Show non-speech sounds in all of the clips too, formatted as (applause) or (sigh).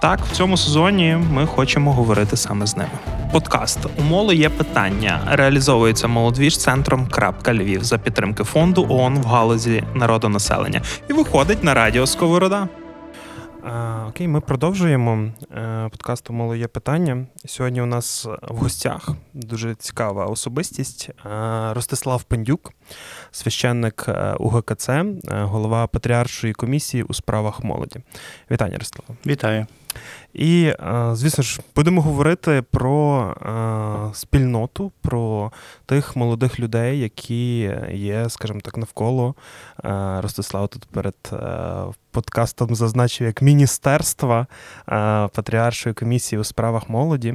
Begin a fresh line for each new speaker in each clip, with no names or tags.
Так, в цьому сезоні ми хочемо говорити саме з ними. Подкаст «Умоло є питання реалізовується молодвіж центром Крапка Львів за підтримки фонду ООН в галузі народонаселення і виходить на радіо Сковорода. Окей, ми продовжуємо е, подкаст «Умоло є питання. Сьогодні у нас в гостях дуже цікава особистість е, Ростислав Пендюк, священник е, УГКЦ, голова Патріаршої комісії у справах молоді. Вітання, Ростислав.
Вітаю.
І, е, звісно ж, будемо говорити про е, спільноту, про тих молодих людей, які є, скажімо так, навколо е, Ростислав тут перед подкастом зазначив як міністерства Патріаршої комісії у справах молоді.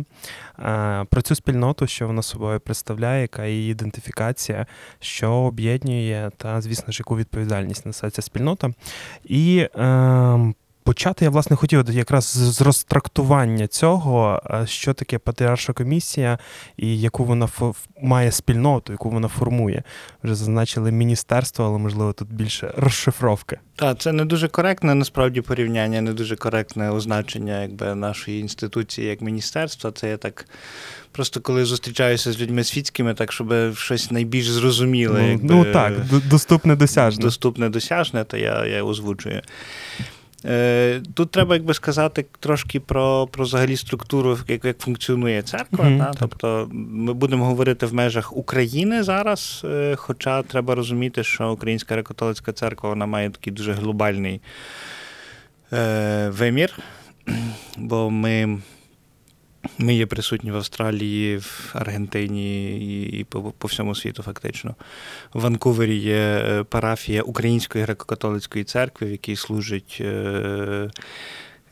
Про цю спільноту, що вона собою представляє, яка її ідентифікація, що об'єднує, та, звісно ж, яку відповідальність несе ця спільнота. І ем, Почати я власне хотів якраз з розтрактування цього, що таке патріарша комісія і яку вона має спільноту, яку вона формує. Вже зазначили міністерство, але можливо тут більше розшифровки.
Так, це не дуже коректне насправді порівняння, не дуже коректне означення якби нашої інституції як міністерства. Це я так. Просто коли зустрічаюся з людьми світськими, так щоб щось найбільш зрозуміле.
Ну,
якби,
ну так, доступне досяжне.
Доступне досяжне, то я я озвучую. Е, тут треба якби сказати трошки про про взагалі структуру, як як функціонує церква. Mm-hmm. Та? Тобто ми будемо говорити в межах України зараз, е, хоча треба розуміти, що Українська греко-католицька церква вона має такий дуже глобальний е, вимір, бо ми ми є присутні в Австралії, в Аргентині і по, по всьому світу, фактично. В Ванкувері є е, парафія Української греко-католицької церкви, в якій служить е,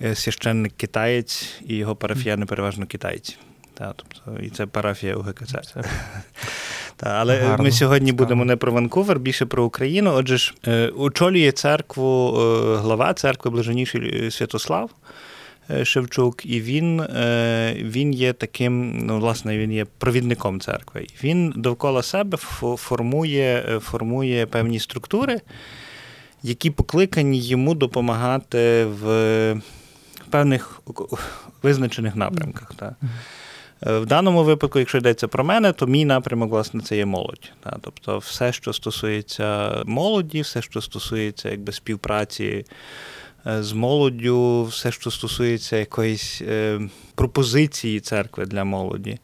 е, священник китаєць, і його парафіяни переважно китайці. Та, тобто, І це парафія УГКЦ. (laughs) Та, але Гарно. ми сьогодні будемо не про Ванкувер, більше про Україну. Отже, ж, очолює церкву глава церкви Блаженніший Святослав. Е, Шевчук, і він е, він є таким, ну, власне, він є провідником церкви. Він довкола себе формує, е, формує певні структури, які покликані йому допомагати в певних визначених напрямках. Так. В даному випадку, якщо йдеться про мене, то мій напрямок, власне, це є молодь. Тобто, все, що стосується молоді, все, що стосується якби, співпраці з молоддю, все, що стосується якоїсь е, пропозиції церкви для молоді.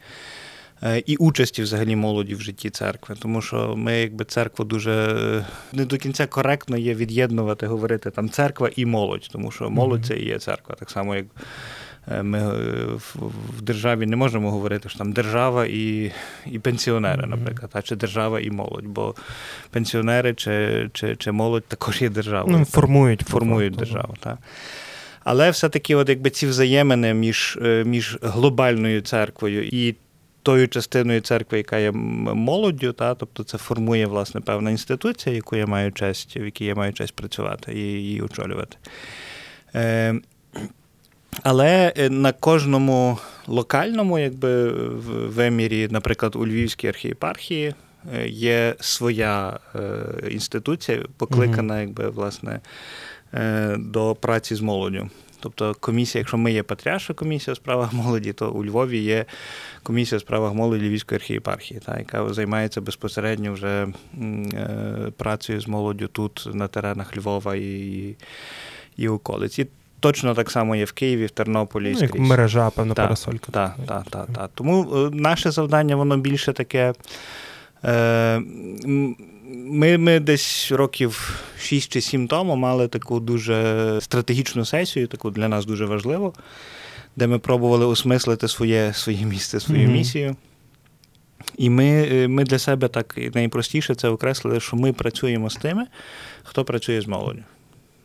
Е, і участі взагалі молоді в житті церкви, тому що ми, якби церква дуже не до кінця коректно є від'єднувати, говорити там церква і молодь, тому що молодь це і є церква, так само як Е, ми е, в державі не можемо говорити, що там держава і і пенсіонери, наприклад, а чи держава і молодь, бо пенсіонери чи чи, чи молодь також є державою.
Ну, Формують
формують державу. Так. Але все-таки, от якби ці взаємини між, е, між глобальною церквою і тою частиною церкви, яка є молоддю, та, тобто це формує власне певна інституція, яку я маю честь, в якій я маю честь працювати і її очолювати. Але е, на кожному локальному якби, вимірі, наприклад, у Львівській архієпархії, е, є своя е, інституція, покликана якби, власне, до праці з молоддю. Тобто комісія, якщо ми є Патріарша комісія у справах молоді, то у Львові є комісія у справах молоді Львівської архієпархії, та, яка займається безпосередньо вже працею з молоддю тут, на теренах Львова і і околиць. І Точно так само є в Києві, в Тернополі.
Ну, як мережа, певна та, парасолька.
Так, так, так. Та. Тому е, наше завдання, воно більше таке. Е, ми ми десь років 6 чи 7 тому мали таку дуже стратегічну сесію, таку для нас дуже важливу, де ми пробували осмислити своє своє місце, свою mm-hmm. місію. І ми е, ми для себе так найпростіше це окреслили, що ми працюємо з тими, хто працює з молоддю.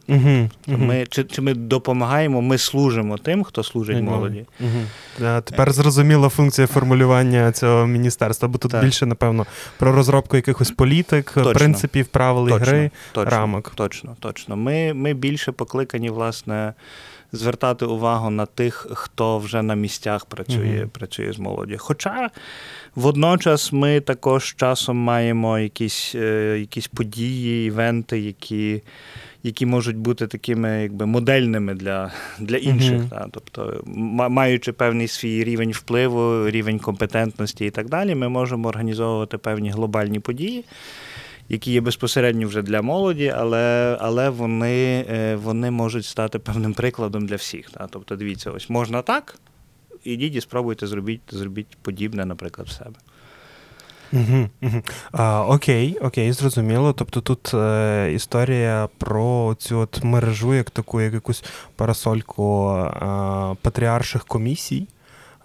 Угу,
Ми, Чи чи ми допомагаємо, ми служимо тим, хто служить угу. молоді.
Угу. Тепер зрозуміла функція формулювання цього міністерства, бо тут так. більше, напевно, про розробку якихось політик, точно. принципів, правил
точно,
гри,
точно,
рамок.
Точно, точно. Ми, Ми більше покликані, власне. Звертати увагу на тих, хто вже на місцях працює mm-hmm. працює з молоді. Хоча водночас ми також часом маємо якісь е, якісь події, івенти, які які можуть бути такими якби модельними для для інших. Mm-hmm. Та, тобто, маючи певний свій рівень впливу, рівень компетентності і так далі, ми можемо організовувати певні глобальні події. Які є безпосередньо вже для молоді, але але вони е, вони можуть стати певним прикладом для всіх. Та? Тобто, дивіться, ось можна так, ідіть і спробуйте зробіть, зробіть подібне, наприклад, в себе.
Угу, угу. А, Окей, окей, зрозуміло. Тобто тут е, історія про цю от мережу, як таку, як якусь парасольку е, патріарших комісій.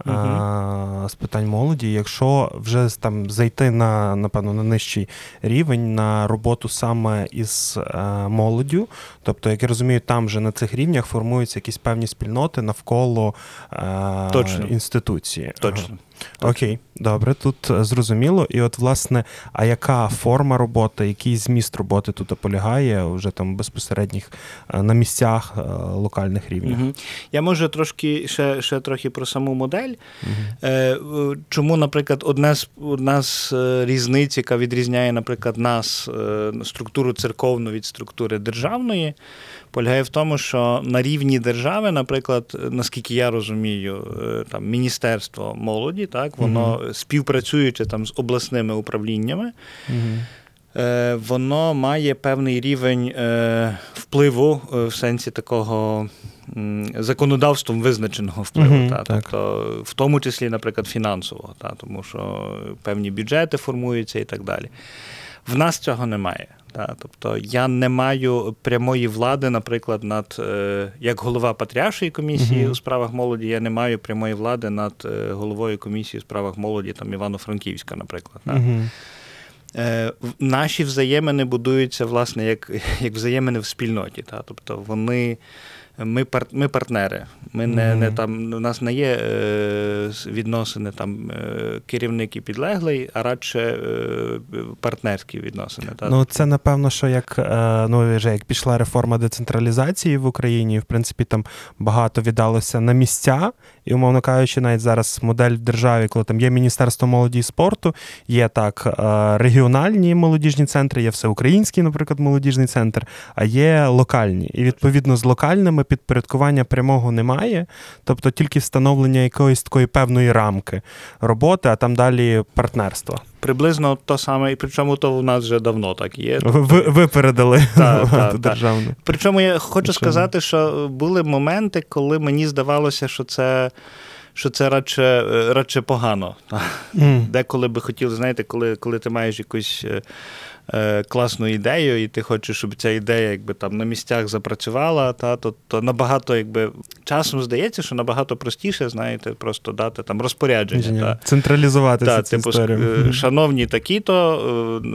Uh-huh. з питань молоді, якщо вже там зайти на напевно на нижчий рівень на роботу саме із е, молоддю, тобто, як я розумію, там вже на цих рівнях формуються якісь певні спільноти навколо е, Точно. інституції.
Точно.
Окей, добре, тут е, зрозуміло. І от, власне, а яка форма роботи, який зміст роботи тут полягає вже там безпосередніх е, на місцях е, локальних рівнів? Угу.
Я можу трошки ще ще трохи про саму модель. Угу. Чому, наприклад, одна з одна з різниць, яка відрізняє, наприклад, нас структуру церковну від структури державної полягає в тому, що на рівні держави, наприклад, наскільки я розумію, е, там Міністерство молоді, так, воно угу. співпрацюючи там з обласними управліннями. Угу. Воно має певний рівень е, впливу в сенсі такого законодавством визначеного впливу, mm та, тобто, в тому числі, наприклад, фінансового, та, тому що певні бюджети формуються і так далі. В нас цього немає. Та, Тобто я не маю прямої влади, наприклад, над е, як голова Патріаршої комісії uh-huh. у справах молоді, я не маю прямої влади над е, головою комісії у справах молоді там Івано-Франківська, наприклад. Uh-huh. Наші взаємини будуються, власне, як (laughs) як взаємини в спільноті. Та? Тобто вони ми пар, ми партнери. Ми не, не там, У нас не є е, відносини там е, керівник і підлеглий, а радше е, партнерські відносини.
Так? Ну це напевно, що як е, ну вже як пішла реформа децентралізації в Україні, в принципі, там багато віддалося на місця, і, умовно кажучи, навіть зараз модель в державі, коли там є Міністерство молоді і спорту, є так е, регіональні молодіжні центри, є всеукраїнський, наприклад, молодіжний центр, а є локальні. І відповідно з локальними підпорядкування прямого немає, тобто тільки встановлення якоїсь такої певної рамки роботи, а там далі партнерство.
Приблизно то саме, і причому то у нас вже давно так є.
Ви випередили (laughs) державну.
Причому я хочу причому. сказати, що були моменти, коли мені здавалося, що це. Що це радше радше погано. Mm. Деколи би хотіли, знаєте, коли коли ти маєш якусь е, е, класну ідею, і ти хочеш, щоб ця ідея якби там на місцях запрацювала, та то, то набагато якби часом здається, що набагато простіше, знаєте, просто дати там розпорядження. Та.
Централізувати та, цю
типу,
історію.
Шановні такі-то, е,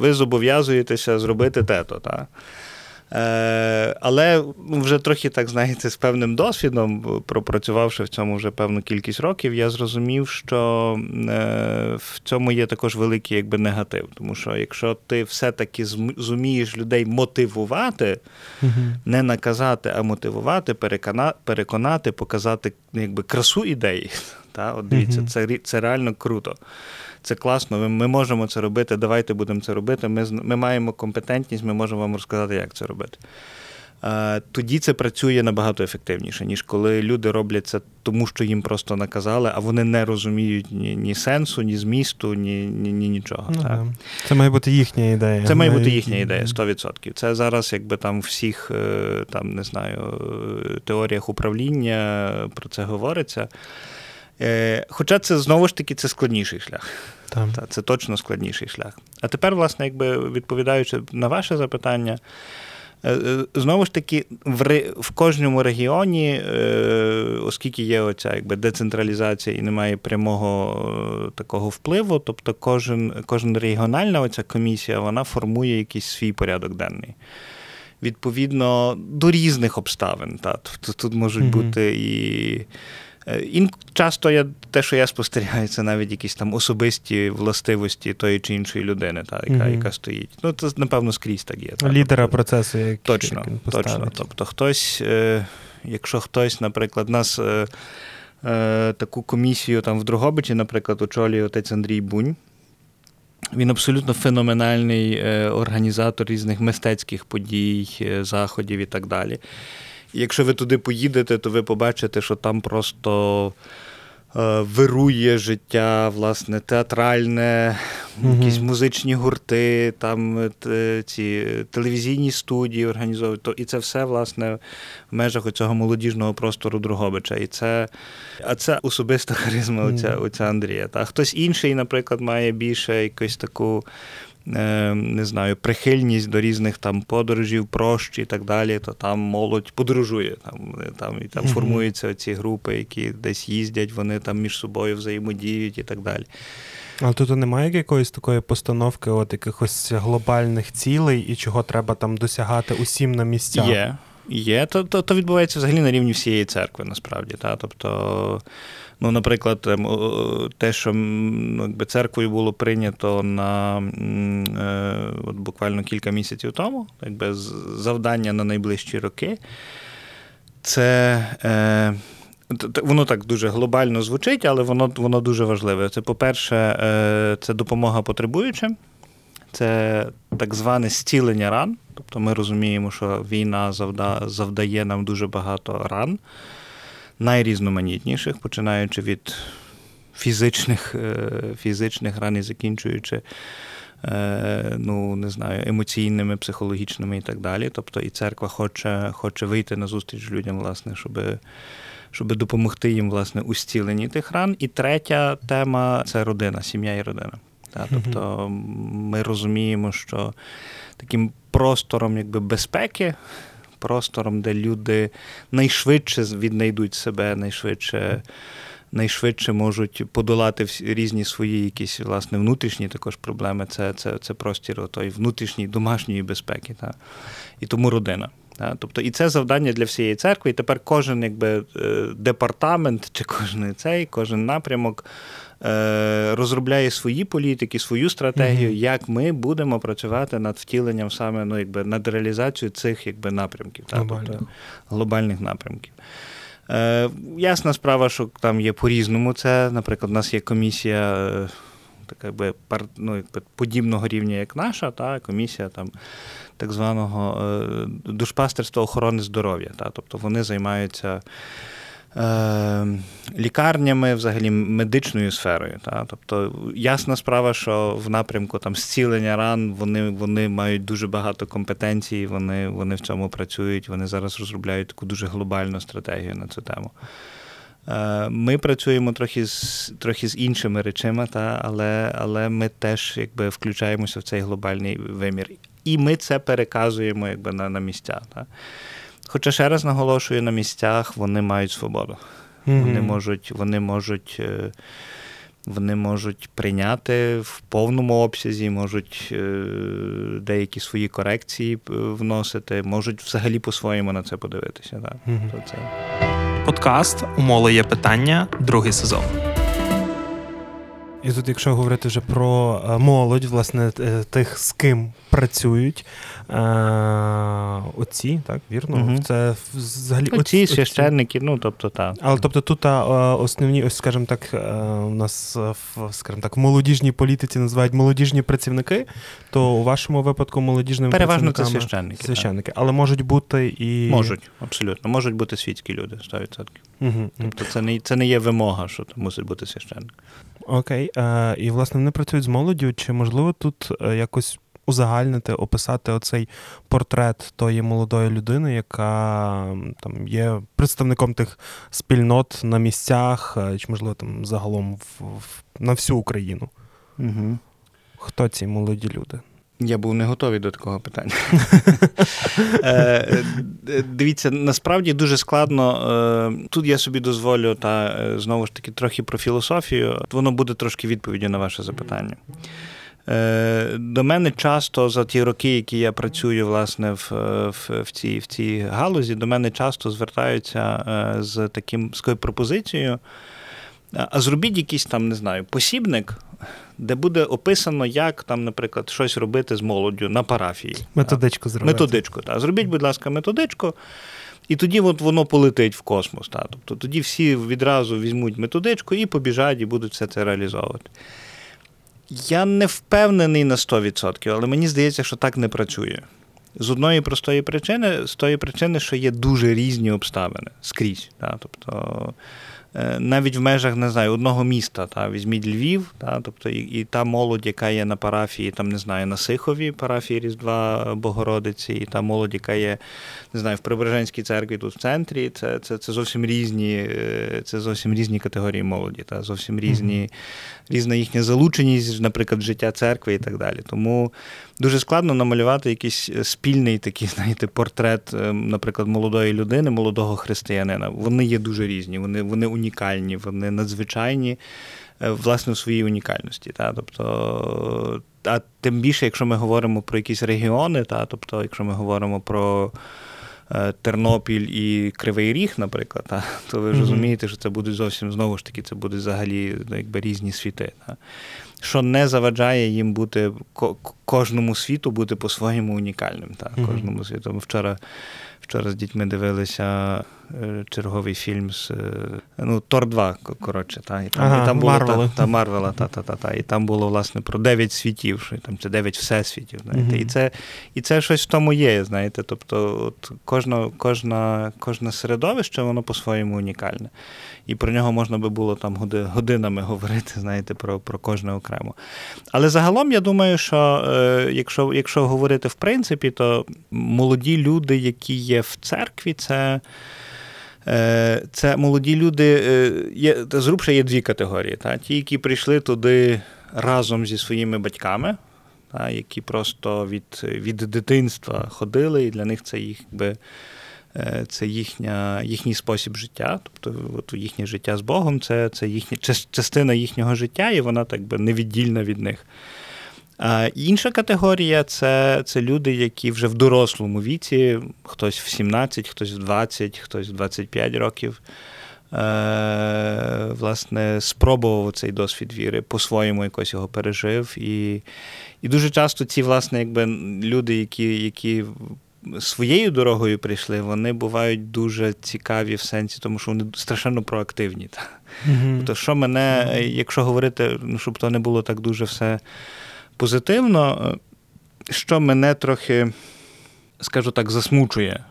ви зобов'язуєтеся зробити те-то. Та. Е, але вже трохи так знаєте, з певним досвідом, пропрацювавши в цьому вже певну кількість років, я зрозумів, що е, в цьому є також великий якби негатив. Тому що якщо ти все-таки зумієш людей мотивувати, угу. не наказати, а мотивувати, переконати, показати якби красу ідеї. (laughs) Та? От дивіться, угу. це це реально круто це класно, ми, ми можемо це робити, давайте будемо це робити. Ми ми маємо компетентність, ми можемо вам розказати, як це робити. Тоді це працює набагато ефективніше, ніж коли люди роблять це тому, що їм просто наказали, а вони не розуміють ні ні сенсу, ні змісту, ні ні, ні нічого. Ну, так.
Це має бути їхня ідея.
Це має бути їхня ідея, 100%. Це зараз, якби там всіх е, там не знаю, е, теоріях управління про це говориться. Е, хоча це знову ж таки це складніший шлях. Там. Та, Це точно складніший шлях. А тепер, власне, якби відповідаючи на ваше запитання, е, е, знову ж таки, в в кожному регіоні, оскільки є оця якби, децентралізація і немає прямого такого впливу, тобто кожен, кожен регіональна оця комісія вона формує якийсь свій порядок денний. відповідно до різних обставин. Та. Тобто тут можуть mm-hmm. бути і. Е, ін часто я те, що я спостерігаю, це навіть якісь там особисті властивості тої чи іншої людини, та, яка mm-hmm. яка стоїть. Ну, це, напевно, скрізь так є. Та.
Лідера тобто, процесу,
як точно, точно. Тобто, хтось, е, якщо хтось, наприклад, нас е, е, таку комісію там в Другобичі, наприклад, очолює отець Андрій Бунь. Він абсолютно феноменальний е, організатор різних мистецьких подій, заходів і так далі. І якщо ви туди поїдете, то ви побачите, що там просто Е, вирує життя, власне, театральне, mm якісь музичні гурти, там е, ці телевізійні студії організовують. І це все, власне, в межах цього молодіжного простору Другобича. І це, А це особиста (laughs) харизма mm оця, оця Андрія. Та хтось інший, наприклад, має більше якусь таку. Е, не знаю, прихильність до різних там подорожів, прощ і так далі, то там молодь подорожує. Там там, і там mm-hmm. формуються ці групи, які десь їздять, вони там між собою взаємодіють і так далі.
А тут немає якоїсь такої постановки, от якихось глобальних цілей і чого треба там досягати усім на місцях?
Є. Є, то то, то відбувається взагалі на рівні всієї церкви, насправді. Та? Тобто Ну, наприклад, ем, те, що ну, якби церквою було прийнято на е, от буквально кілька місяців тому, якби завдання на найближчі роки, це. Е, Воно так дуже глобально звучить, але воно воно дуже важливе. Це, по-перше, е, це допомога потребуючим, це так зване зцілення ран. Тобто ми розуміємо, що війна завдає нам дуже багато ран найрізноманітніших, починаючи від фізичних е, фізичних ран і закінчуючи. Е, ну, не знаю, емоційними, психологічними і так далі. Тобто і церква хоче хоче вийти на зустріч людям, власне, щоб щоб допомогти їм власне, у зціленні тих ран. І третя тема це родина, сім'я і родина. Тобто ми розуміємо, що таким простором якби, безпеки простором, де люди найшвидше віднайдуть себе, найшвидше. Найшвидше можуть подолати різні свої якісь власне внутрішні також проблеми. Це це, це простір тої внутрішньої домашньої безпеки. Та. І тому родина. Та. Тобто, і це завдання для всієї церкви. І тепер кожен якби е, департамент чи кожен цей, кожен напрямок розробляє свої політики, свою стратегію, mm-hmm. як ми будемо працювати над втіленням саме ну, якби, над реалізацією цих якби, напрямків, Глобально. тобто глобальних напрямків. Е, Ясна справа, що там є по-різному. Це, наприклад, у нас є комісія е, така якби, ну, якби, подібного рівня, як наша, та комісія там. Так званого е, душпастерства охорони здоров'я. Та? Тобто вони займаються Е, лікарнями, взагалі медичною сферою. Та? Тобто ясна справа, що в напрямку там зцілення ран вони вони мають дуже багато компетенцій, вони вони в цьому працюють, вони зараз розробляють таку дуже глобальну стратегію на цю тему. Е, ми працюємо трохи з трохи з іншими речами, та, але але ми теж якби включаємося в цей глобальний вимір. І ми це переказуємо якби, на на місця. Та. Хоча ще раз наголошую, на місцях вони мають свободу. Mm-hmm. Вони можуть, вони можуть. Е, вони можуть прийняти в повному обсязі, можуть е, деякі свої корекції е, вносити, можуть взагалі по-своєму на це подивитися. Так. Mm-hmm. Це...
Подкаст Умоли є питання, другий сезон. І тут, якщо говорити вже про молодь, власне, тих, з ким працюють, Е, Отці, так, вірно?
Угу. Це взагалі Отці, оці, священники, ну тобто так.
Але тобто тут основні, ось, скажімо так, е, у нас скажімо так, в молодіжній політиці називають молодіжні працівники, то у вашому випадку молодіжними
Переважно це священники.
Священники, але можуть бути і.
Можуть, абсолютно. Можуть бути світські люди, 100%. Угу. Тобто це не це не є вимога, що там мусить бути священник.
Окей. Е, І, власне, вони працюють з молоддю, чи можливо тут якось узагальнити, описати оцей портрет тої молодої людини, яка там є представником тих спільнот на місцях, е, чи, можливо, там загалом в, в на всю Україну. Угу. Хто ці молоді люди?
Я був не готовий до такого питання. (laughs) Е, дивіться, насправді дуже складно. Тут я собі дозволю, та знову ж таки, трохи про філософію. Воно буде трошки відповіддю на ваше запитання. Е, До мене часто за ті роки, які я працюю власне в в, в, цій в цій галузі, до мене часто звертаються е, з таким з такою пропозицією. А зробіть якийсь там, не знаю, посібник, де буде описано, як там, наприклад, щось робити з молоддю на парафії.
Методичку зробити.
Методичку, так. Зробіть, будь ласка, методичку. І тоді от воно полетить в космос. Та. Тобто тоді всі відразу візьмуть методичку і побіжать, і будуть все це реалізовувати. Я не впевнений на 100%, але мені здається, що так не працює. З одної простої причини, з тої причини, що є дуже різні обставини скрізь. Та. Тобто навіть в межах не знаю, одного міста. Та, Візьміть Львів, та, тобто і, і та молодь, яка є на парафії, там не знаю, на Сихові, парафії Різдва Богородиці, і та молодь, яка є не знаю, в Прибереженській церкві тут в центрі, це це, це зовсім різні е, це зовсім різні категорії молоді, та, зовсім різні, mm-hmm. різна їхня залученість, наприклад, життя церкви і так далі. Тому дуже складно намалювати якийсь спільний такий, (laughs) знаєте, портрет, наприклад, молодої людини, молодого християнина. Вони є дуже різні, вони вони унікальні, вони надзвичайні е, власне у своїй унікальності. Та? Тобто, а тим більше, якщо ми говоримо про якісь регіони, та? тобто, якщо ми говоримо про. Е, Тернопіль і Кривий Ріг, наприклад, та, то ви ж розумієте, що це будуть зовсім знову ж таки, це будуть взагалі ну, якби різні світи. Та. Що не заважає їм бути кожному світу бути по-своєму унікальним. Та, Кожному світу. Ми вчора Вчора з дітьми дивилися черговий фільм з е, ну, Тор 2, коротше, та, і там ага, і там було та, та Марвела, та, та, та, та, і там було власне про 9 світів, що там це 9 всесвітів. Знаєте, угу. І це і це щось в тому є, знаєте. Тобто, от кожна, кожна, кожне середовище, воно по-своєму унікальне. І про нього можна би було там годинами говорити, знаєте, про про кожне окремо. Але загалом я думаю, що е, якщо якщо говорити в принципі, то молоді люди, які є в церкві, це. Е, це молоді люди, е, є, зрубше є дві категорії. Та? Ті, які прийшли туди разом зі своїми батьками, та? які просто від від дитинства ходили, і для них це їх якби, Е, це їхня, їхній спосіб життя, тобто от їхнє життя з Богом це це їхня частина їхнього життя, і вона так би невіддільна від них. А Інша категорія це це люди, які вже в дорослому віці, хтось в 17, хтось в 20, хтось в 25 років. Е, Власне, спробував цей досвід віри, по-своєму якось його пережив. І і дуже часто ці, власне, якби люди, які які своєю дорогою прийшли, вони бувають дуже цікаві в сенсі, тому що вони страшенно проактивні. Mm-hmm. Тобто, що мене, якщо говорити, ну, щоб то не було так дуже все позитивно, що мене трохи, скажу так, засмучує,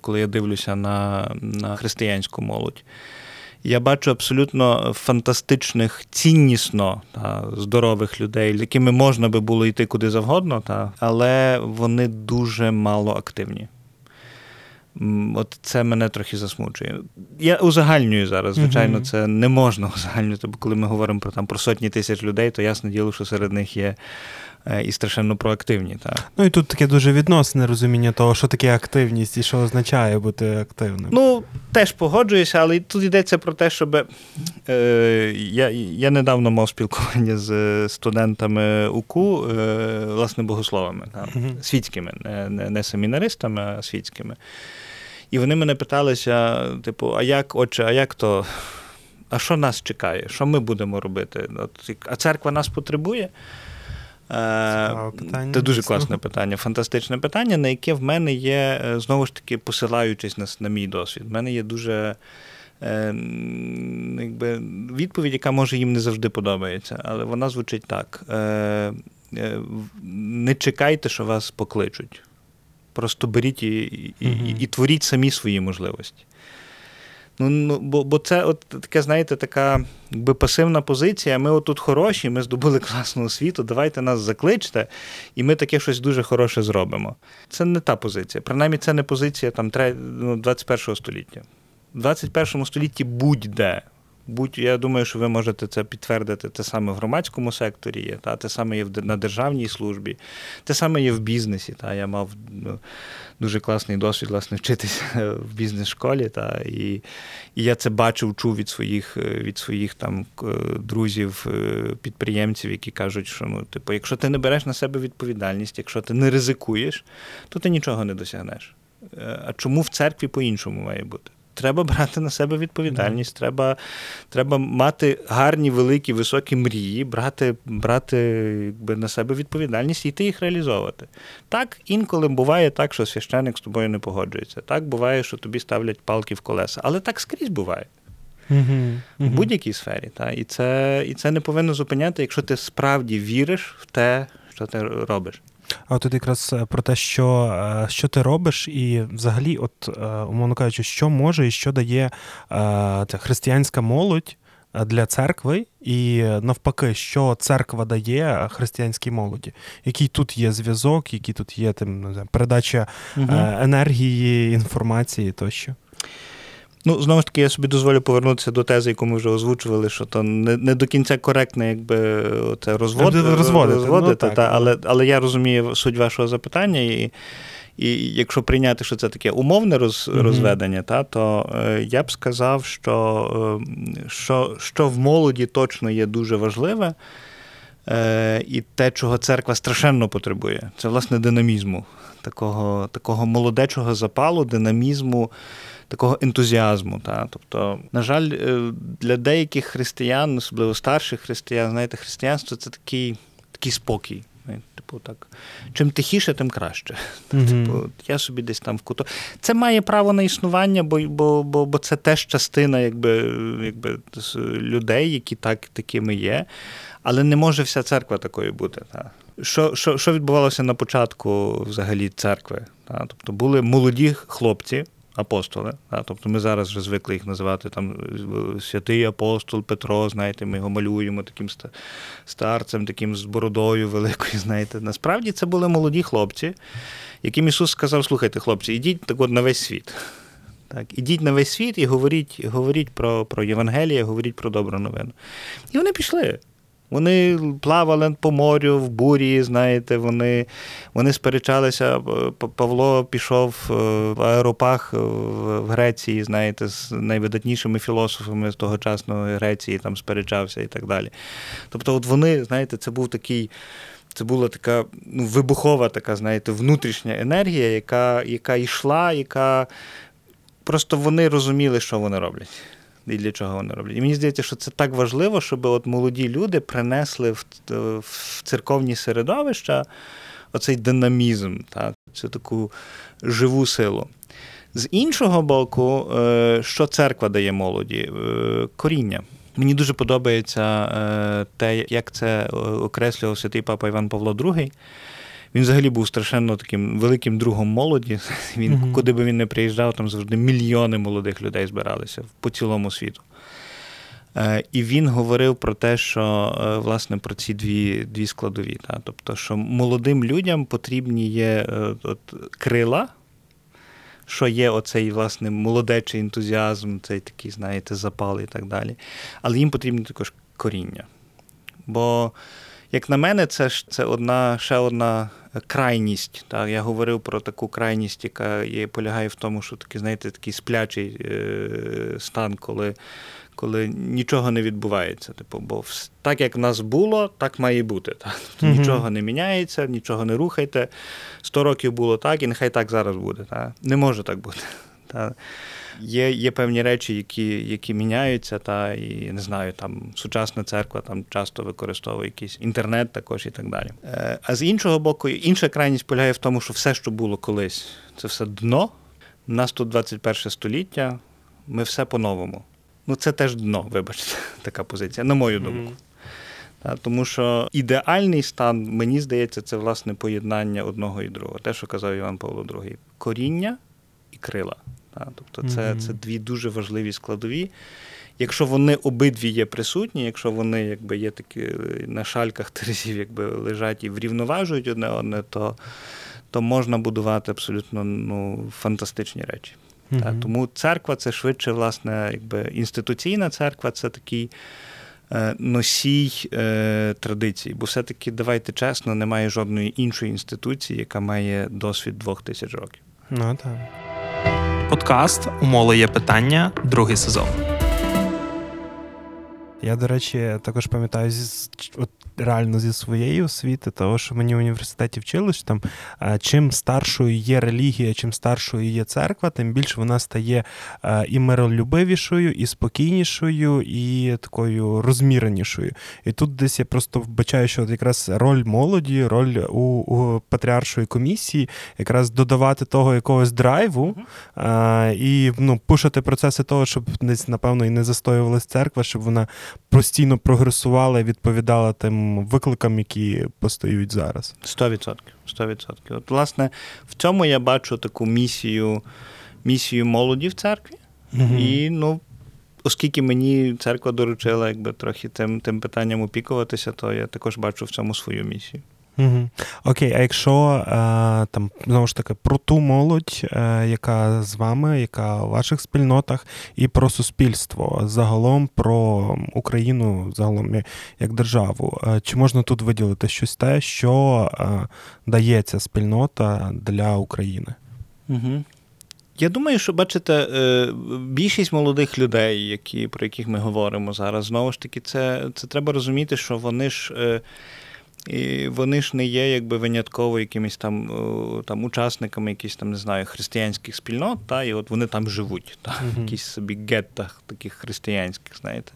коли я дивлюся на, на християнську молодь. Я бачу абсолютно фантастичних, ціннісно та, здорових людей, з якими можна би було йти куди завгодно, та, але вони дуже мало активні. От це мене трохи засмучує. Я узагальнюю зараз. Звичайно, це не можна (laughs) узагальнювати, бо коли ми говоримо про там про сотні тисяч людей, то ясно діло, що серед них є Е, і страшенно проактивні. Так.
Ну і тут таке дуже відносне розуміння того, що таке активність і що означає бути активним.
Ну, теж погоджуюся, але тут йдеться про те, щоб е, я я недавно мав спілкування з студентами УКУ, е, власне, богословами, угу. світськими, не, не, не семінаристами, а світськими. І вони мене питалися: типу, а як, отче, а як то? А що нас чекає? Що ми будемо робити? От, А церква нас потребує? Е, питання. Це дуже класне питання, фантастичне питання, на яке в мене є, е, знову ж таки, посилаючись на, на мій досвід. В мене є дуже е, якби, відповідь, яка може їм не завжди подобається, але вона звучить так: Е, е, не чекайте, що вас покличуть. Просто беріть і, і, і, і творіть самі свої можливості. Ну, ну Бо бо це от таке, знаєте, така якби пасивна позиція. Ми отут хороші, ми здобули класну освіту, давайте нас закличте, і ми таке щось дуже хороше зробимо. Це не та позиція. Принаймні, це не позиція там, 21 ну, століття. В 21 столітті будь-де Будь я думаю, що ви можете це підтвердити. Те саме в громадському секторі є, та те саме є на державній службі, те саме є в бізнесі. Та я мав ну, дуже класний досвід власне вчитися в бізнес-школі. Та і, і я це бачив, чув від своїх від своїх там друзів, е, підприємців, які кажуть, що ну, типу, якщо ти не береш на себе відповідальність, якщо ти не ризикуєш, то ти нічого не досягнеш. Е, а чому в церкві по-іншому має бути? Треба брати на себе відповідальність, mm. треба треба мати гарні, великі, високі мрії, брати брати якби, на себе відповідальність і йти їх реалізовувати. Так, інколи буває так, що священник з тобою не погоджується. Так буває, що тобі ставлять палки в колеса. Але так скрізь буває. Mm-hmm. В будь-якій сфері. Та? І це, І це не повинно зупиняти, якщо ти справді віриш в те, що ти робиш.
А тут якраз е, про те, що е, що ти робиш, і взагалі, от, е, умовно кажучи, що може і що дає християнська молодь для церкви, і навпаки, що церква дає християнській молоді, який тут є зв'язок, який тут є знаю, передача угу. енергії, інформації тощо.
Ну, знову ж таки, я собі дозволю повернутися до тези, яку ми вже озвучували, що то не не до кінця коректно, якби це розвод, розводити. розводити ну, та, але але я розумію суть вашого запитання, і і якщо прийняти, що це таке умовне роз, mm-hmm. розведення, та, то е, я б сказав, що, е, що, що в молоді точно є дуже важливе. Е, і те, чого церква страшенно потребує, це власне динамізму, такого такого молодечого запалу, динамізму, такого ентузіазму. Та? Тобто, на жаль, е, для деяких християн, особливо старших християн, знаєте, християнство це такий, такий спокій. Типу, так, чим тихіше, тим краще. (laughs) Mm-hmm. Типу, Я собі десь там в куто. Це має право на існування, бо бо, бо, бо це теж частина якби, якби, людей, які так, такими є. Але не може вся церква такою бути. Та. Що що, що відбувалося на початку взагалі церкви? Та? Тобто були молоді хлопці, апостоли. Да? Тобто ми зараз вже звикли їх називати там святий апостол Петро, знаєте, ми його малюємо таким старцем, таким з бородою великою. (laughs) знаєте. Насправді це були молоді хлопці, яким Ісус сказав: слухайте, хлопці, ідіть так от на весь світ. Так, Ідіть на весь світ і говоріть говоріть про про Євангеліє, говоріть про добру новину. І вони пішли. Вони плавали по морю в бурі, знаєте, вони вони сперечалися. Павло пішов е, в аеропах в Греції, знаєте, з найвидатнішими філософами з тогочасної Греції, там сперечався і так далі. Тобто, от вони, знаєте, це був такий. Це була така ну, вибухова, така, знаєте, внутрішня енергія, яка яка йшла, яка просто вони розуміли, що вони роблять і для чого вони роблять. І мені здається, що це так важливо, щоб от молоді люди принесли в, в церковні середовища оцей динамізм, так, цю таку живу силу. З іншого боку, е, що церква дає молоді? Е, коріння. Мені дуже подобається е, те, як це окреслював святий папа Іван Павло II. Він взагалі був страшенно таким великим другом молоді. (laughs) Він, uh Куди би він не приїжджав, там завжди мільйони молодих людей збиралися по цілому світу. Е, і він говорив про те, що е, власне про ці дві дві складові. Та? Тобто, що молодим людям потрібні є е, от, крила, що є оцей власне молодечий ентузіазм, цей такий, знаєте, запал і так далі. Але їм потрібно також коріння. Бо як на мене, це це одна ще одна крайність. Так? Я говорив про таку крайність, яка є, полягає в тому, що такий, знаєте, такий сплячий е, стан, коли коли нічого не відбувається. Типу, Бо так, як в нас було, так має бути. Так? Тобто mm Нічого не міняється, нічого не рухайте. Сто років було так, і нехай так зараз буде. Так? Не може так бути. Так? Є є певні речі, які які міняються, та і не знаю, там сучасна церква там часто використовує якийсь інтернет також і так далі. Е, а з іншого боку, інша крайність полягає в тому, що все, що було колись, це все дно. У нас тут 21 століття, ми все по-новому. Ну, це теж дно, вибачте, (laughs) така позиція, на мою думку. Mm-hmm. Тому що ідеальний стан, мені здається, це власне поєднання одного і другого. Те, що казав Іван Павло II. коріння і крила. Тобто це, mm-hmm. це дві дуже важливі складові. Якщо вони обидві є присутні, якщо вони якби є такі е, на шальках (laughs) терезів, якби лежать і врівноважують одне одне, то то можна будувати абсолютно ну, фантастичні речі. Угу. Та, тому церква це швидше, власне, якби інституційна церква це такий е, носій е, традицій. Бо все-таки, давайте чесно, немає жодної іншої інституції, яка має досвід двох тисяч років.
Ну так. Подкаст Умоле є питання, другий сезон.
Я, до речі, також пам'ятаю зі от реально зі своєї освіти, того, що мені в університеті вчили, що там чим старшою є релігія, чим старшою є церква, тим більше вона стає і миролюбивішою, і спокійнішою, і такою розміренішою. І тут десь я просто вбачаю, що от якраз роль молоді, роль у, у патріаршої комісії, якраз додавати того якогось драйву а, і ну, пушити процеси того, щоб десь, напевно, і не застоювалась церква, щоб вона постійно прогресувала і відповідала тим викликам, які постають зараз.
Сто відсотків. Сто відсотків. От, власне, в цьому я бачу таку місію місію молоді в церкві. Угу. І, ну, оскільки мені церква доручила якби трохи тим, тим питанням опікуватися, то я також бачу в цьому свою місію.
Угу. Окей, а якщо е, там знову ж таки про ту молодь, е, яка з вами, яка у ваших спільнотах, і про суспільство загалом про Україну, загалом як державу, е, чи можна тут виділити щось те, що дає ця спільнота для України?
Угу. Я думаю, що бачите, більшість молодих людей, які, про яких ми говоримо зараз, знову ж таки, це це треба розуміти, що вони ж і вони ж не є якби винятково якимись там там учасниками якихось там, не знаю, християнських спільнот, та, і от вони там живуть, та, в якісь собі геттах таких християнських, знаєте.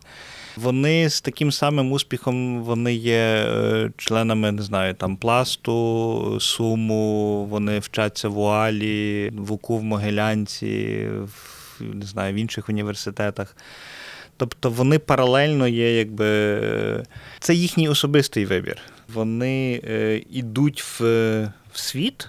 Вони з таким самим успіхом вони є е, членами, не знаю, там пласту, суму, вони вчаться в Уалі, в УКУ в Могилянці, в, не знаю, в інших університетах. Тобто вони паралельно є, якби це їхній особистий вибір вони е, йдуть в, в світ,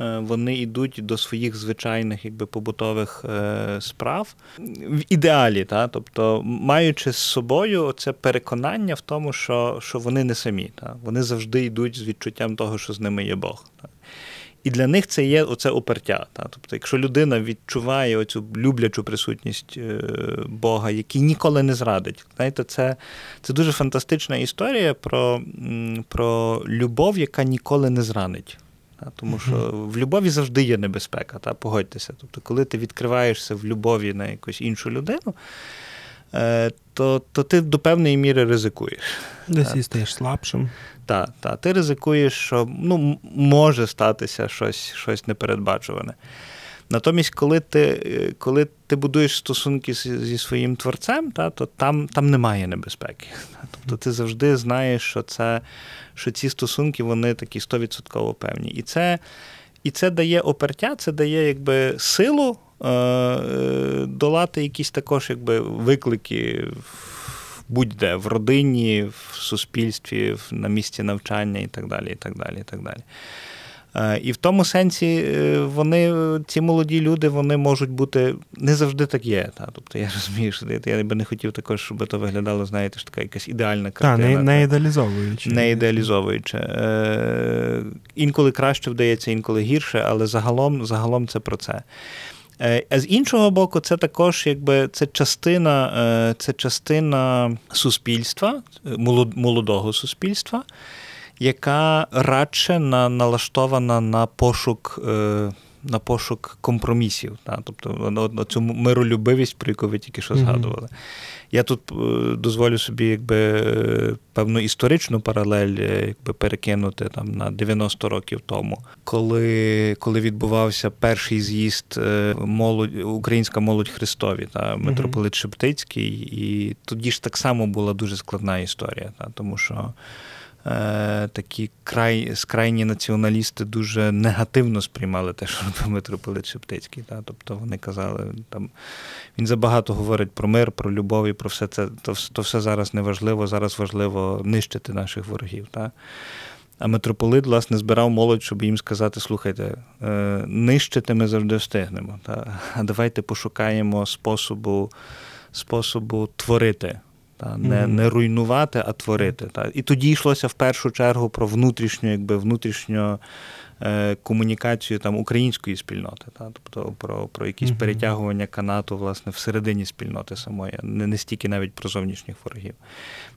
е, вони йдуть до своїх звичайних якби, побутових е, справ в ідеалі, та? тобто маючи з собою це переконання в тому, що що вони не самі. Та? Вони завжди йдуть з відчуттям того, що з ними є Бог. Та? І для них це є оце опертя. Та? Тобто, якщо людина відчуває оцю люблячу присутність е, Бога, який ніколи не зрадить, знаєте, це це дуже фантастична історія про, про любов, яка ніколи не зранить. Та? Тому що в любові завжди є небезпека, та? погодьтеся. Тобто, коли ти відкриваєшся в любові на якусь іншу людину. То то ти до певної міри ризикуєш.
Десь і стаєш слабшим.
Так, так. Ти ризикуєш, що ну, може статися щось щось непередбачуване. Натомість, коли ти е, коли ти будуєш стосунки зі своїм творцем, та, то там там немає небезпеки. Тобто ти завжди знаєш, що це, що ці стосунки вони такі 100% певні. І це і це дає опертя, це дає якби силу е, е долати якісь також якби виклики будь-де в родині, в суспільстві, на місці навчання і так далі. І так далі, і так далі. Е, і в тому сенсі е, вони, ці молоді люди, вони можуть бути не завжди так є. Та? Тобто я (laughs) розумію, що я би не хотів також, щоб це виглядало, знаєте, ж така якась ідеальна картина.
Так, не, не ідеалізовуючи.
Не ідеалізовуючи. Е, інколи краще вдається, інколи гірше, але загалом, загалом це про це. Е, а з іншого боку, це також якби це частина е, це частина суспільства, молодого суспільства, яка радше на, налаштована на пошук. Е, на пошук компромісів, та, тобто на цю миролюбивість, про яку ви тільки що згадували. Я тут е, дозволю собі якби певну історичну паралель е, якби перекинути там на 90 років тому, коли коли відбувався перший з'їзд е, молодь, українська молодь Христові та митрополит Шептицький, і тоді ж так само була дуже складна історія, та, тому що. Е, такі край, скрайні націоналісти дуже негативно сприймали те, що робив митрополит Шептицький. Та? Тобто вони казали, там він забагато говорить про мир, про любов і про все це. То, то все зараз не важливо, зараз важливо нищити наших ворогів. Та? А митрополит, власне, збирав молодь, щоб їм сказати: слухайте, е, нищити ми завжди встигнемо. Та? А давайте пошукаємо способу, способу творити. Та, Не не руйнувати, а творити. Та. І тоді йшлося в першу чергу про внутрішню, якби внутрішню е, комунікацію там, української спільноти, та, тобто про про якісь mm-hmm. перетягування канату власне, всередині спільноти самої, не не стільки навіть про зовнішніх ворогів.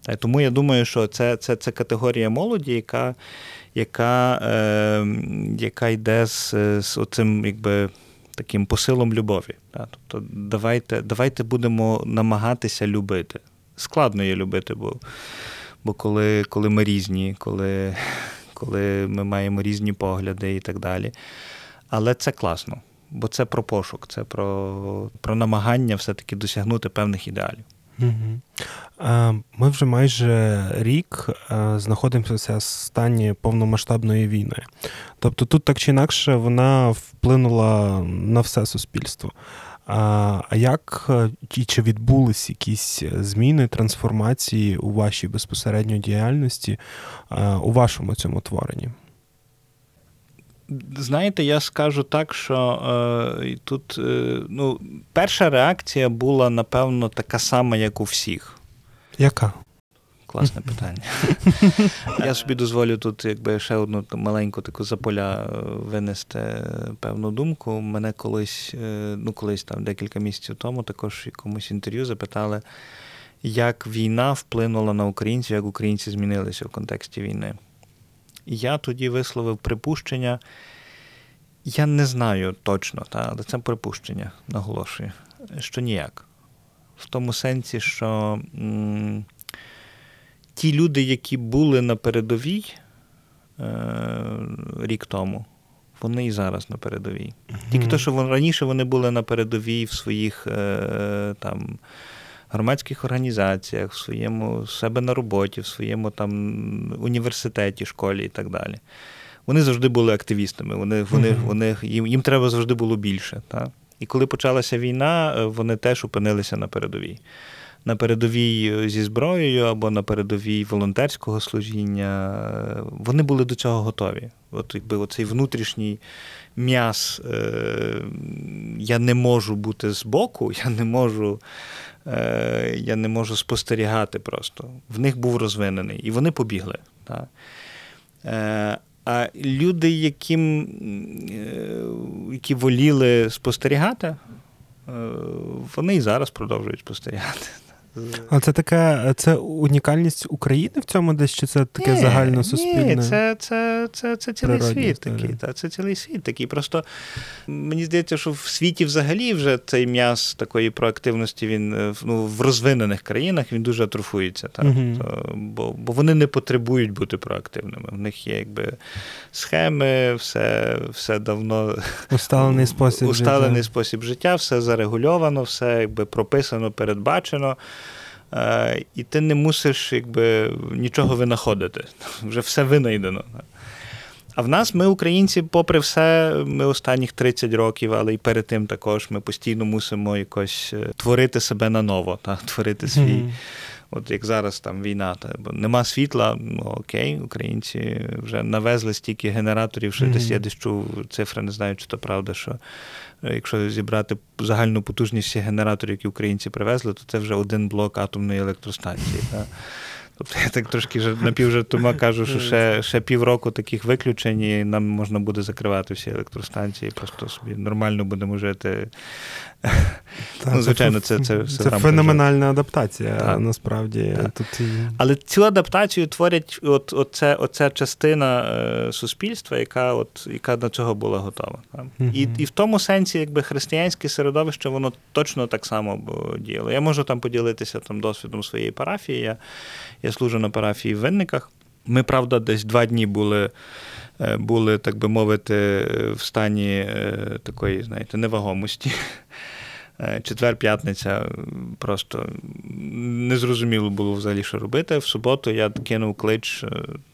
Та, тому я думаю, що це це, це категорія молоді, яка яка, е, яка йде з, з оцим, якби таким посилом любові. Тобто, давайте давайте будемо намагатися любити. Складно є любити, бо бо коли коли ми різні, коли коли ми маємо різні погляди і так далі. Але це класно, бо це про пошук, це про, про намагання все-таки досягнути певних ідеалів.
Ми вже майже рік знаходимося в стані повномасштабної війни. Тобто тут так чи інакше вона вплинула на все суспільство. А як і чи відбулись якісь зміни, трансформації у вашій безпосередньо діяльності у вашому цьому творенні?
Знаєте, я скажу так, що е, тут е, ну, перша реакція була, напевно, така сама, як у всіх.
Яка?
Класне питання. (laughs) Я собі дозволю тут, якби ще одну маленьку таку за поля е, винести певну думку. Мене колись, е, ну колись там декілька місяців тому, також якомусь інтерв'ю запитали, як війна вплинула на українців, як українці змінилися в контексті війни. І я тоді висловив припущення. Я не знаю точно, та, але це припущення, наголошую, що ніяк. В тому сенсі, що м- ті люди, які були на передовій е- рік тому, вони і зараз на передовій. Тільки те, що вони, раніше вони були на передовій в своїх е- там громадських організаціях, в своєму себе на роботі, в своєму там університеті, школі і так далі. Вони завжди були активістами. Вони, вони, mm-hmm. вони, Їм їм треба завжди було більше. Так? І коли почалася війна, е, вони теж опинилися на передовій. На передовій е, зі зброєю або на передовій волонтерського служіння. Е, вони були до цього готові. От якби оцей внутрішній м'яс. Я не можу бути збоку, (laughs) я не можу Е, я не можу спостерігати просто. В них був розвинений, і вони побігли. Так? Е, а люди, яким, е, які воліли спостерігати, вони і зараз продовжують спостерігати.
А це така це унікальність України в цьому десь чи це таке ні, загальносуспільне?
Ні, це це, це, це цілий світ такий. Та, Це цілий світ такий. Просто мені здається, що в світі взагалі вже цей м'яс такої проактивності він е, ну, в розвинених країнах він дуже атрофується. Так? Угу. То, бо бо вони не потребують бути проактивними. В них є якби схеми, все все давно (laughs)
усталений спосіб
усталений
життя.
спосіб життя, все зарегульовано, все якби прописано, передбачено. Е, і ти не мусиш якби, нічого винаходити. (laughs) Вже все винайдено. А в нас, ми, українці, попри все, ми останніх 30 років, але і перед тим також ми постійно мусимо якось е, творити себе наново, та, (laughs) творити свій. Mm-hmm. От як зараз там війна, та, бо нема світла, ну окей, українці вже навезли стільки генераторів, що mm-hmm. десь я десь чув цифри, не знаю, чи то правда, що якщо зібрати загальну потужність всіх генераторів, які українці привезли, то це вже один блок атомної електростанції. Так? Тобто я так трошки напівжартома кажу, що ще ще півроку таких виключень, і нам можна буде закривати всі електростанції, просто собі нормально будемо жити.
Так, ну, Звичайно, це це, це, це феноменальна адаптація, так. насправді. Так. Тут...
Але цю адаптацію творять от, оце, оця частина е, суспільства, яка от, яка до цього була готова. Mm-hmm. І і в тому сенсі, якби християнське середовище, воно точно так само діяло. Я можу там поділитися там досвідом своєї парафії. Я я служу на парафії в Винниках. Ми, правда, десь два дні були, е, були, так би мовити, в стані е, такої, знаєте, невагомості. Е, четвер-п'ятниця просто незрозуміло було взагалі, що робити. В суботу я кинув клич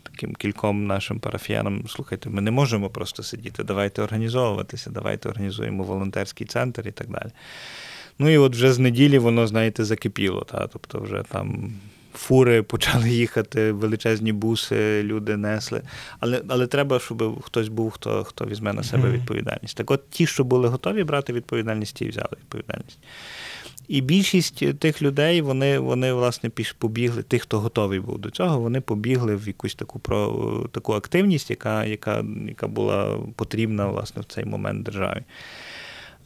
таким кільком нашим парафіянам: слухайте, ми не можемо просто сидіти, давайте організовуватися, давайте організуємо волонтерський центр і так далі. Ну і от вже з неділі воно, знаєте, закипіло. Та? Тобто, вже там фури почали їхати, величезні буси, люди несли. Але але треба, щоб хтось був, хто хто візьме на себе відповідальність. Так от ті, що були готові брати відповідальність, ті взяли відповідальність. І більшість тих людей, вони вони власне побігли, тих, хто готовий був до цього, вони побігли в якусь таку про таку активність, яка яка, яка була потрібна власне в цей момент державі.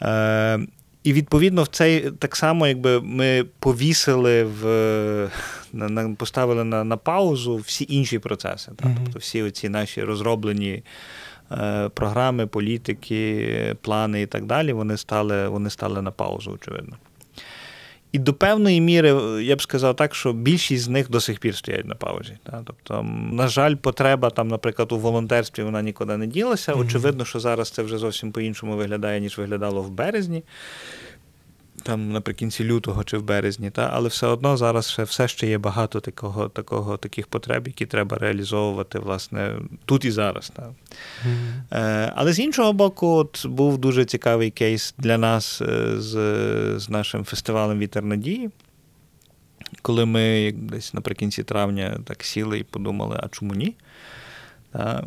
Е, І відповідно в цей так само, якби ми повісили в на, поставили на на паузу всі інші процеси. Так? Тобто всі оці наші розроблені. Е, програми, політики, плани і так далі, вони стали вони стали на паузу, очевидно. І до певної міри, я б сказав так, що більшість з них до сих пір стоять на паузі. Да? Тобто, на жаль, потреба там, наприклад, у волонтерстві вона нікуди не ділася. Очевидно, що зараз це вже зовсім по-іншому виглядає, ніж виглядало в березні там наприкінці лютого чи в березні, та, але все одно зараз ще все ще є багато такого, такого, таких потреб, які треба реалізовувати власне тут і зараз. Та. Mm-hmm. Е, Але з іншого боку, от був дуже цікавий кейс для нас е, з, з нашим фестивалем Вітер надії. Коли ми десь наприкінці травня так сіли і подумали, а чому ні? Е,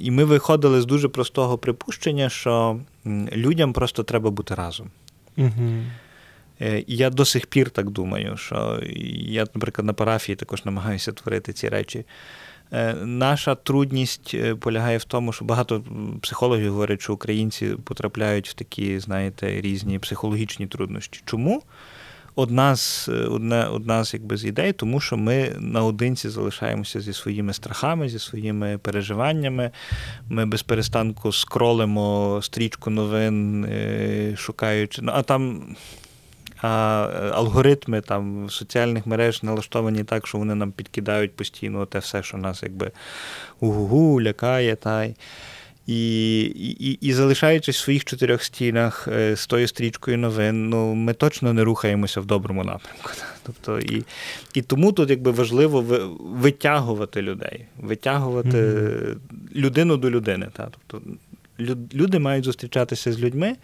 і ми виходили з дуже простого припущення, що людям просто треба бути разом. Угу. І я до сих пір так думаю, що я, наприклад, на парафії також намагаюся творити ці речі. Е, наша трудність е, полягає в тому, що багато психологів говорять, що українці потрапляють в такі, знаєте, різні психологічні труднощі. Чому? Одна з одна, одна з якби з ідей, тому що ми наодинці залишаємося зі своїми страхами, зі своїми переживаннями. Ми без перестанку скролимо стрічку новин, е, шукаючи. Ну, а там а е, алгоритми там соціальних мереж налаштовані так, що вони нам підкидають постійно те все, що нас якби угу, лякає. Та і, і, і залишаючись в своїх чотирьох стінах е, з тою стрічкою новин, ну ми точно не рухаємося в доброму напрямку. Тобто, І і тому тут якби важливо витягувати людей, витягувати mm-hmm. людину до людини. Та? Тобто, Люди мають зустрічатися з людьми.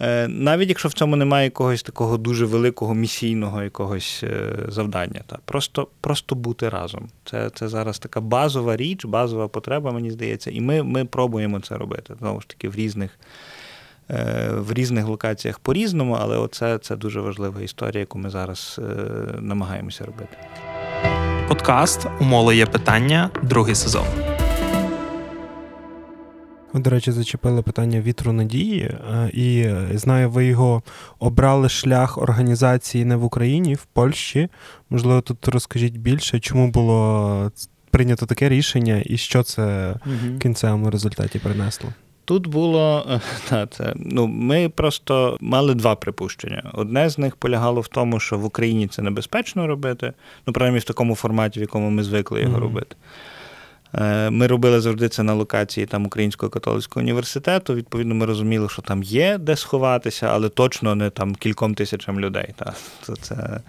Е, навіть якщо в цьому немає якогось такого дуже великого місійного якогось е, завдання. Та. Просто просто бути разом. Це це зараз така базова річ, базова потреба, мені здається, і ми ми пробуємо це робити. Знову ж таки, в різних е, в різних локаціях по-різному, але оце це дуже важлива історія, яку ми зараз намагаємося робити.
Подкаст Умоле є питання, другий сезон.
Ви, до речі, зачепили питання вітру надії, е, і знаю, ви його обрали шлях організації не в Україні, в Польщі. Можливо, тут розкажіть більше, чому було прийнято таке рішення і що це в кінцевому результаті принесло.
Тут було е, (laughs) та, це, ну, ми просто мали два припущення. Одне з них полягало в тому, що в Україні це небезпечно робити, ну принаймні в такому форматі, в якому ми звикли його mm-hmm. робити. Е, ми робили завжди це на локації там Українського католицького університету. Відповідно, ми розуміли, що там є де сховатися, але точно не там кільком тисячам людей. Та. Це, це,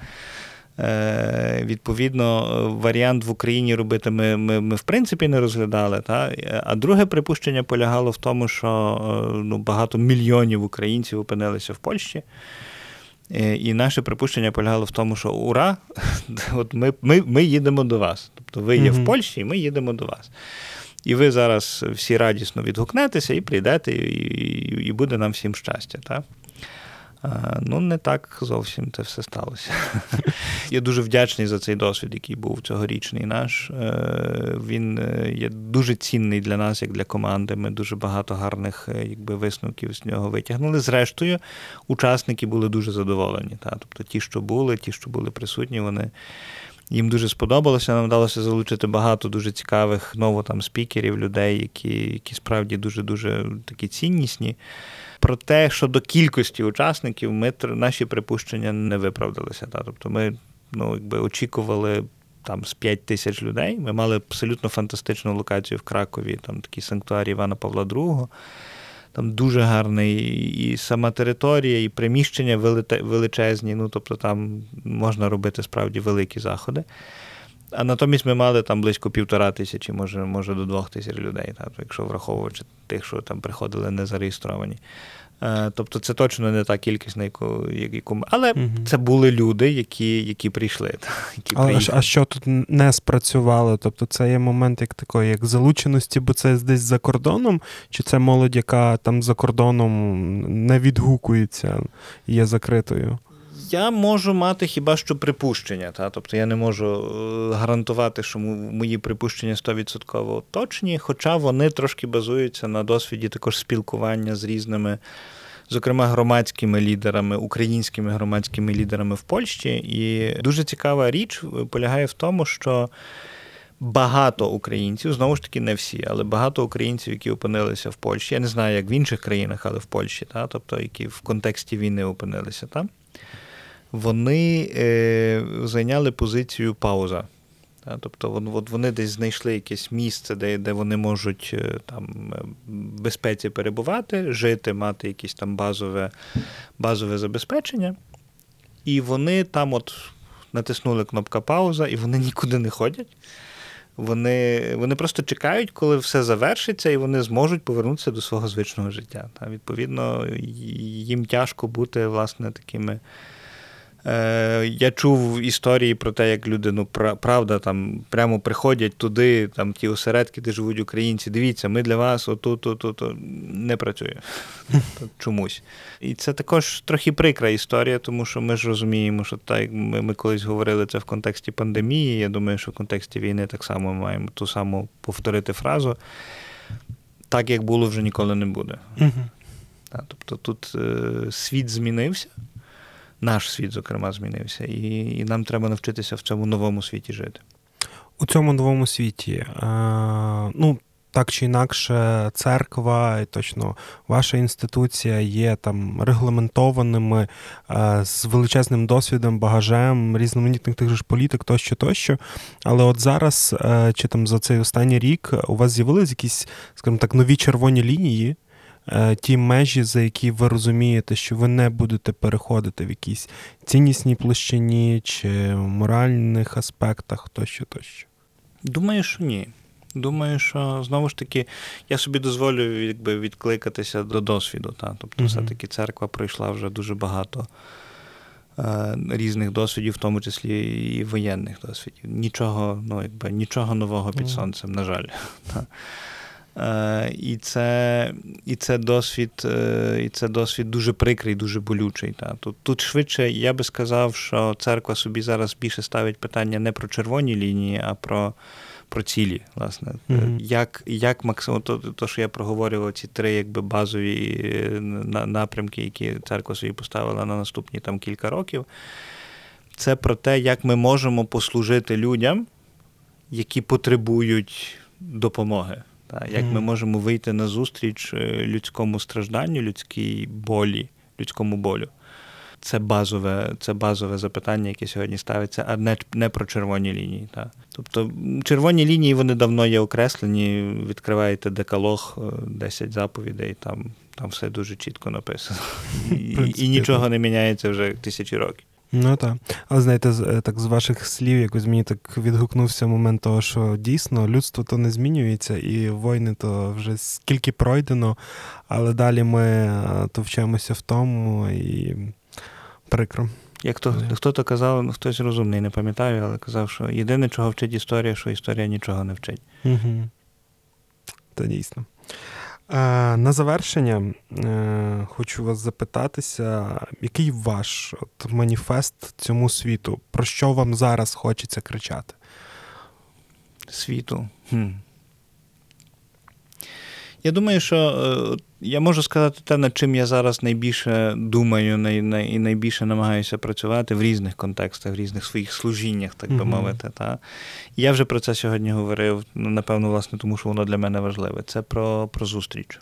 е, Відповідно, варіант в Україні робити ми ми, ми в принципі не розглядали. Та? А друге припущення полягало в тому, що е, ну, багато мільйонів українців опинилися в Польщі. Е, і наше припущення полягало в тому, що ура, (laughs) от ми ми, ми їдемо до вас. Тобто ви є mm-hmm. в Польщі, і ми їдемо до вас. І ви зараз всі радісно відгукнетеся і прийдете, і і, і буде нам всім щастя. Так? Ну, не так зовсім це все сталося. (laughs) Я дуже вдячний за цей досвід, який був цьогорічний наш. Е, він е, є дуже цінний для нас, як для команди. Ми дуже багато гарних е, якби, висновків з нього витягнули. Зрештою, учасники були дуже задоволені. Та? Тобто ті, що були, ті, що були присутні, вони. Їм дуже сподобалося. Нам вдалося залучити багато дуже цікавих ново там спікерів, людей, які які справді дуже дуже такі ціннісні. Про те, що до кількості учасників ми наші припущення не виправдалися. Та? Тобто ми ну, якби очікували там з 5 тисяч людей. Ми мали абсолютно фантастичну локацію в Кракові, там такий санктуарій Івана Павла II. Там дуже гарний і сама територія, і приміщення величезні. Ну, тобто там можна робити справді великі заходи. А натомість ми мали там близько півтора тисячі, може може до двох тисяч людей, так, якщо враховуючи тих, що там приходили не зареєстровані. Е, тобто це точно не та кількість, на яку яку але угу. це були люди, які які прийшли. Які
а, а що тут не спрацювало? Тобто це є момент як такої, як залученості, бо це десь за кордоном, чи це молодь, яка там за кордоном не відгукується, є закритою?
Я можу мати хіба що припущення. Та? Тобто я не можу е, гарантувати, що мої припущення 100% точні, хоча вони трошки базуються на досвіді також спілкування з різними, зокрема, громадськими лідерами, українськими громадськими лідерами в Польщі. І дуже цікава річ полягає в тому, що. Багато українців, знову ж таки, не всі, але багато українців, які опинилися в Польщі. Я не знаю, як в інших країнах, але в Польщі, та, тобто які в контексті війни опинилися там, вони е, зайняли позицію пауза. Тобто от вони десь знайшли якесь місце, де де вони можуть е, там е, безпеці перебувати, жити, мати якесь там базове, базове забезпечення. І вони там от натиснули кнопка пауза, і вони нікуди не ходять. Вони вони просто чекають, коли все завершиться, і вони зможуть повернутися до свого звичного життя. Та, Відповідно, їм тяжко бути власне такими Е, Я чув історії про те, як люди, ну правда, там прямо приходять туди, там ті осередки, де живуть українці. Дивіться, ми для вас отут, отут, отут. не працює (laughs) чомусь. І це також трохи прикра історія, тому що ми ж розуміємо, що так ми, ми колись говорили це в контексті пандемії. Я думаю, що в контексті війни так само ми маємо ту саму повторити фразу. Так, як було, вже ніколи не буде. Угу. Тобто тут е, світ змінився наш світ, зокрема, змінився, і і нам треба навчитися в цьому новому світі жити.
У цьому новому світі, е, ну. Так чи інакше, церква і точно ваша інституція є там регламентованими е, з величезним досвідом, багажем різноманітних тих ж політик, тощо, тощо. Але от зараз, е, чи там за цей останній рік, у вас з'явились якісь, скажімо так, нові червоні лінії, ті межі, за які ви розумієте, що ви не будете переходити в якійсь ціннісній площині чи моральних аспектах тощо, тощо?
Думаю, що ні. Думаю, що знову ж таки я собі дозволю якби, відкликатися до досвіду. Та? Тобто, uh все-таки церква пройшла вже дуже багато е, різних досвідів, в тому числі і воєнних досвідів. Нічого, ну, якби, нічого нового під сонцем, на жаль. (laughs) Та? Е, і це і це досвід е, і це досвід дуже прикрий, дуже болючий. Та. Тут тут швидше я би сказав, що церква собі зараз більше ставить питання не про червоні лінії, а про про цілі. власне. Mm-hmm. Як як максимум, то, то, що я проговорював, ці три якби базові е, напрямки, які церква собі поставила на наступні там кілька років, це про те, як ми можемо послужити людям, які потребують допомоги. Та, Як mm. ми можемо вийти на зустріч е, людському стражданню, людській болі, людському болю? Це базове це базове запитання, яке сьогодні ставиться, а не не про червоні лінії. Та. Тобто червоні лінії вони давно є окреслені. Відкриваєте декалог, 10 е, заповідей, там там все дуже чітко написано. І, і нічого не міняється вже тисячі років.
Ну так. Але знаєте, е, так з ваших слів, якось мені так відгукнувся момент того, що дійсно людство то не змінюється, і війни то вже скільки пройдено, але далі ми е, то вчимося в тому і прикро.
Як то хто то казав, ну, хтось розумний, не пам'ятаю, але казав, що єдине, чого вчить історія, що історія нічого не вчить.
Угу. Та дійсно. Е, на завершення е, хочу вас запитатися, який ваш от маніфест цьому світу? Про що вам зараз хочеться кричати?
Світу. Хм. Я думаю, що е, я можу сказати те, над чим я зараз найбільше думаю най, най, і найбільше намагаюся працювати в різних контекстах, в різних своїх служіннях, так би мовити. Та? Я вже про це сьогодні говорив, ну, напевно, власне, тому що воно для мене важливе. Це про, про зустріч.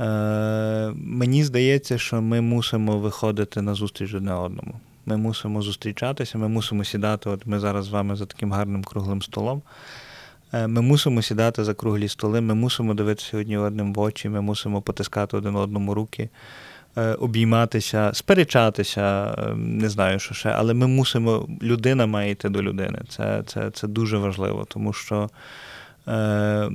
Е, Мені здається, що ми мусимо виходити на зустріч одне одному. Ми мусимо зустрічатися, ми мусимо сідати. От ми зараз з вами за таким гарним круглим столом. Е, ми мусимо сідати за круглі столи, ми мусимо дивитися одні одним в очі, ми мусимо потискати один одному руки, е, обійматися, сперечатися, е, не знаю, що ще, але ми мусимо, людина має йти до людини. Це, Це, Це дуже важливо, тому що. Е,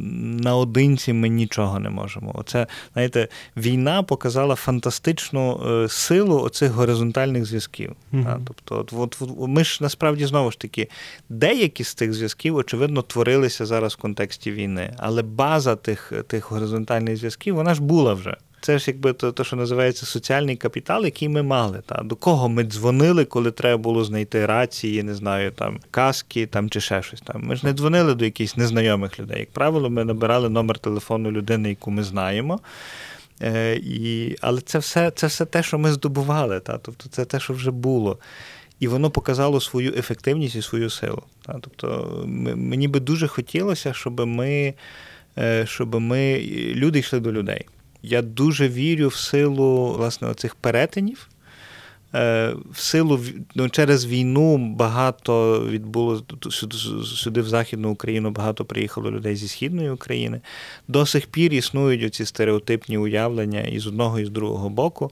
наодинці ми нічого не можемо. Оце, знаєте, війна показала фантастичну е, силу оцих горизонтальних зв'язків. Mm-hmm. Тобто, от, от, ми ж насправді знову ж таки, деякі з цих зв'язків, очевидно, творилися зараз в контексті війни, але база тих, тих горизонтальних зв'язків, вона ж була вже. Це ж якби то, що називається соціальний капітал, який ми мали. Та? До кого ми дзвонили, коли треба було знайти рації, не знаю, там каски там, чи ще щось. Там. Ми ж не дзвонили до якихось незнайомих людей. Як правило, ми набирали номер телефону людини, яку ми знаємо. Е, і, Але це все це все те, що ми здобували. Та? Тобто це те, що вже було. І воно показало свою ефективність і свою силу. Та? Тобто мені би дуже хотілося, щоб ми, е, щоб ми люди йшли до людей. Я дуже вірю в силу власне оцих перетинів. Е, в силу ну, через війну багато відбуло сюди, в Західну Україну, багато приїхало людей зі Східної України. До сих пір існують оці стереотипні уявлення і з одного, і з другого боку.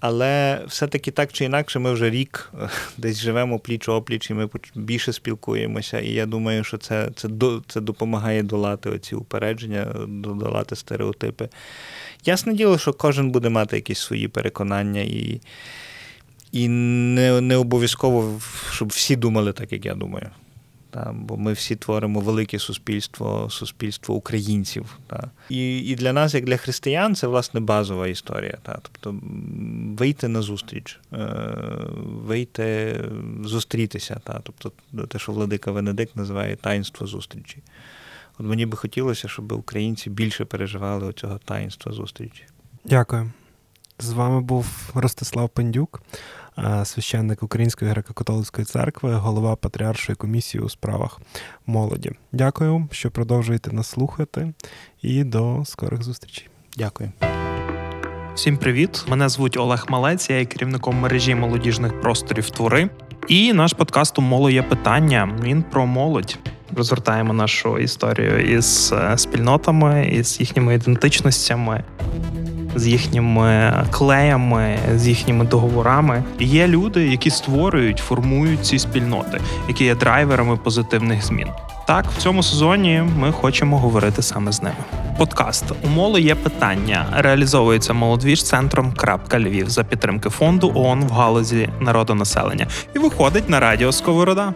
Але все-таки так чи інакше, ми вже рік (laughs) десь живемо пліч опліч, і ми більше спілкуємося. І я думаю, що це це, це допомагає долати оці упередження, долати стереотипи. Ясне діло, що кожен буде мати якісь свої переконання, і і не не обов'язково, щоб всі думали так, як я думаю. Та, Бо ми всі творимо велике суспільство, суспільство українців. Та. І і для нас, як для християн, це власне базова історія. Та. Тобто вийти на зустріч, е, вийти, зустрітися. Та. Тобто те, що Владика Венедикт називає таїнство зустрічі. От мені би хотілося, щоб українці більше переживали цього таїнства зустрічі.
Дякую. З вами був Ростислав Пендюк, священник Української греко-католицької церкви, голова Патріаршої комісії у справах молоді. Дякую, що продовжуєте нас слухати, і до скорих зустрічей.
Дякую.
Всім привіт! Мене звуть Олег Малець, я є керівником мережі молодіжних просторів твори. І наш подкаст «Умоло є питання. Він про молодь. Розгортаємо нашу історію із е, спільнотами, із їхніми ідентичностями з їхніми клеями, з їхніми договорами. Є люди, які створюють, формують ці спільноти, які є драйверами позитивних змін. Так, в цьому сезоні ми хочемо говорити саме з ними. Подкаст у є питання. Реалізовується молодвіж центром крапка Львів за підтримки фонду ООН в галузі народонаселення і виходить на радіо Сковорода.